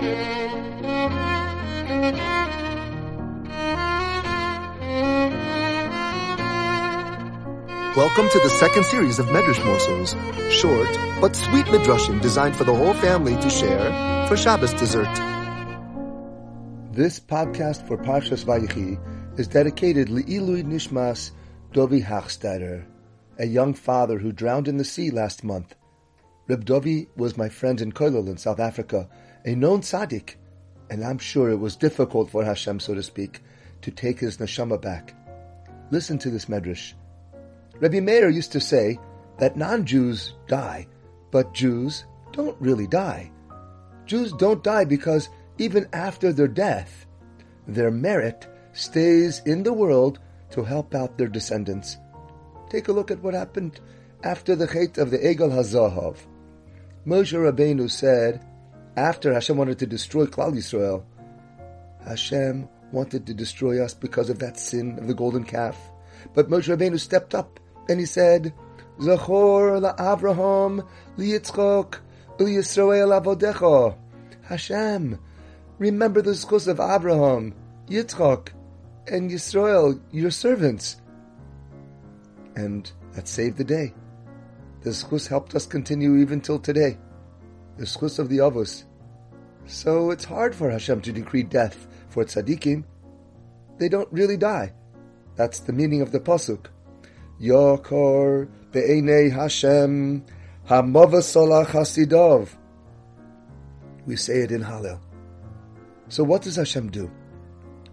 Welcome to the second series of Medrash Morsels, short but sweet Midrashim designed for the whole family to share for Shabbos dessert. This podcast for Parshas Vayichi is dedicated Le'ilui Nishmas Dovi Hachstadter, a young father who drowned in the sea last month. Reb Dovi was my friend in Koilel in South Africa, a known tzaddik, and I'm sure it was difficult for Hashem, so to speak, to take his neshama back. Listen to this medrash. Rabbi Meir used to say that non-Jews die, but Jews don't really die. Jews don't die because even after their death, their merit stays in the world to help out their descendants. Take a look at what happened after the Chet of the Egel HaZahav. Moshe Rabbeinu said, after Hashem wanted to destroy Klal Yisrael, Hashem wanted to destroy us because of that sin of the golden calf. But Moshe Rabbeinu stepped up and he said, Zachor la'Avraham liyitzchok u'Yisrael avodecha. Hashem, remember the schus of Abraham, Yitzchok, and Yisrael, your servants. And that saved the day. The schus helped us continue even till today. The schus of the avos. So it's hard for Hashem to decree death for tzaddikim. They don't really die. That's the meaning of the pasuk. Yokor be'enei Hashem hamavasalah chasidov. We say it in Hallel. So what does Hashem do?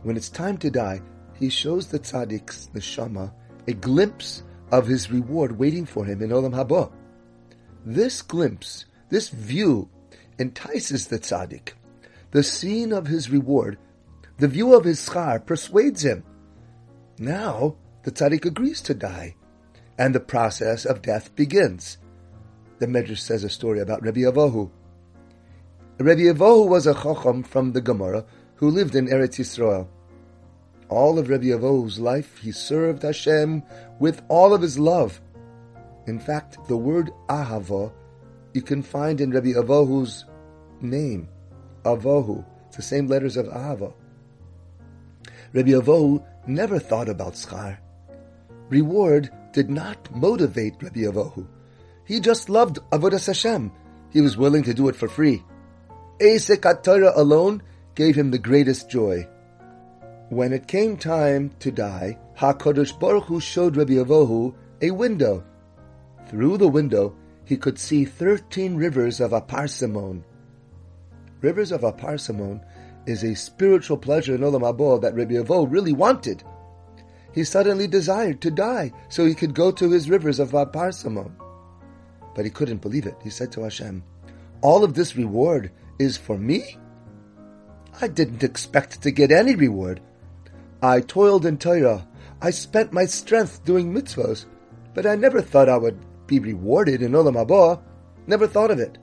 When it's time to die, He shows the tzaddik's neshama a glimpse of his reward waiting for him in Olam Haba. This glimpse, this view, entices the tzaddik. The scene of his reward, the view of his schar, persuades him. Now the tzaddik agrees to die, and the process of death begins. The Medrash says a story about Rabbi Avohu. Rabbi Avohu was a chacham from the Gemara who lived in Eretz Yisrael. All of Rabbi Avohu's life, he served Hashem with all of his love. In fact, the word ahava you can find in Rabbi Avohu's name, Avohu. It's the same letters of ahava. Rabbi Avohu never thought about schar. Reward did not motivate Rabbi Avohu. He just loved Avodas Hashem. He was willing to do it for free. Esek alone gave him the greatest joy. When it came time to die, HaKadosh Baruch Hu showed Rabbi Avohu a window. Through the window, he could see thirteen rivers of Aparsimon. Rivers of Aparsimon is a spiritual pleasure in Olam Haba that Rabbi Avohu really wanted. He suddenly desired to die so he could go to his rivers of Aparsimon. But he couldn't believe it. He said to Hashem, All of this reward is for me? I didn't expect to get any reward. I toiled in Torah. I spent my strength doing mitzvahs, but I never thought I would be rewarded in Olam Haba. Never thought of it.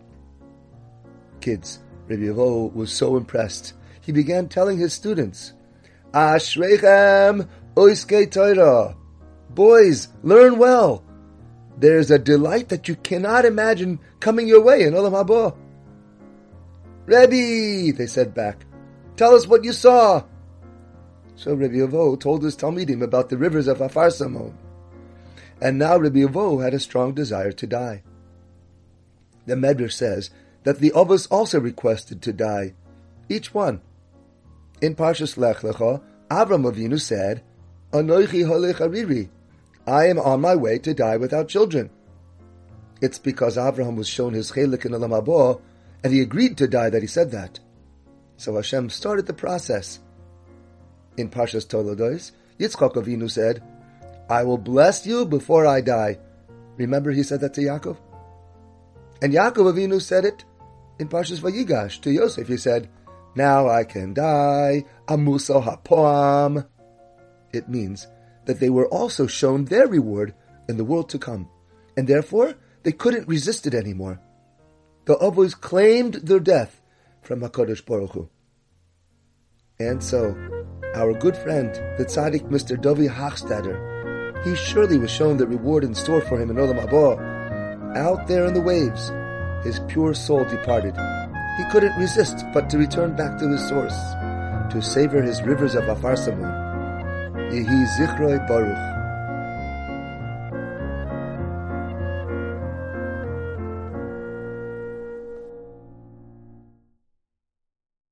Kids, Rabbi Avohu was so impressed. He began telling his students, Ashrechem oiske Torah. Boys, learn well. There's a delight that you cannot imagine coming your way in Olam Haba. Rebbe, they said back, tell us what you saw. So Rabbi Avohu told his Talmidim about the rivers of Afarsamon. And now Rabbi Avohu had a strong desire to die. The Medrash says that the Avos also requested to die, each one. In Parshas Lech Lecha, Avram Avinu said, Anoichi holech ariri, I am on my way to die without children. It's because Avraham was shown his chelik in Olam Haba, and he agreed to die that he said that. So Hashem started the process. In Parshas Tolados, Yitzchak Avinu said, I will bless you before I die. Remember he said that to Yaakov? And Yaakov Avinu said it in Parshas Vayigash to Yosef. He said, Now I can die, amuso hapoam. It means that they were also shown their reward in the world to come, and therefore they couldn't resist it anymore. The Avos claimed their death from HaKadosh Baruch Hu. And so, our good friend, the tzaddik Mr. Dovi Hachstadter, he surely was shown the reward in store for him in Olam Haba. Out there in the waves, his pure soul departed, he couldn't resist but to return back to his source, to savor his rivers of Afar Yehi Zichroi Baruch.